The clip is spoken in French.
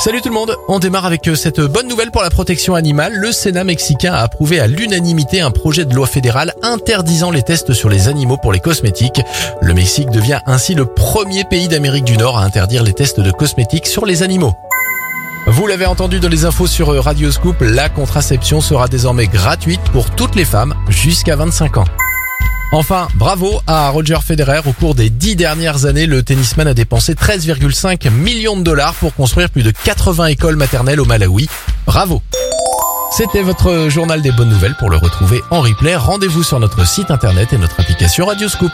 Salut tout le monde, on démarre avec euh, cette bonne nouvelle pour la protection animale. Le Sénat mexicain a approuvé à l'unanimité un projet de loi fédérale interdisant les tests sur les animaux pour les cosmétiques. Le Mexique devient ainsi le premier pays d'Amérique du Nord à interdire les tests de cosmétiques sur les animaux. Vous l'avez entendu dans les infos sur euh, Radio Scoop, la contraception sera désormais gratuite pour toutes les femmes jusqu'à 25 ans. Enfin, bravo à Roger Federer. Au cours des dix dernières années, le tennisman a dépensé 13,5 millions de dollars pour construire plus de 80 écoles maternelles au Malawi. Bravo C'était votre journal des bonnes nouvelles. Pour le retrouver en replay, rendez-vous sur notre site internet et notre application Radioscoop.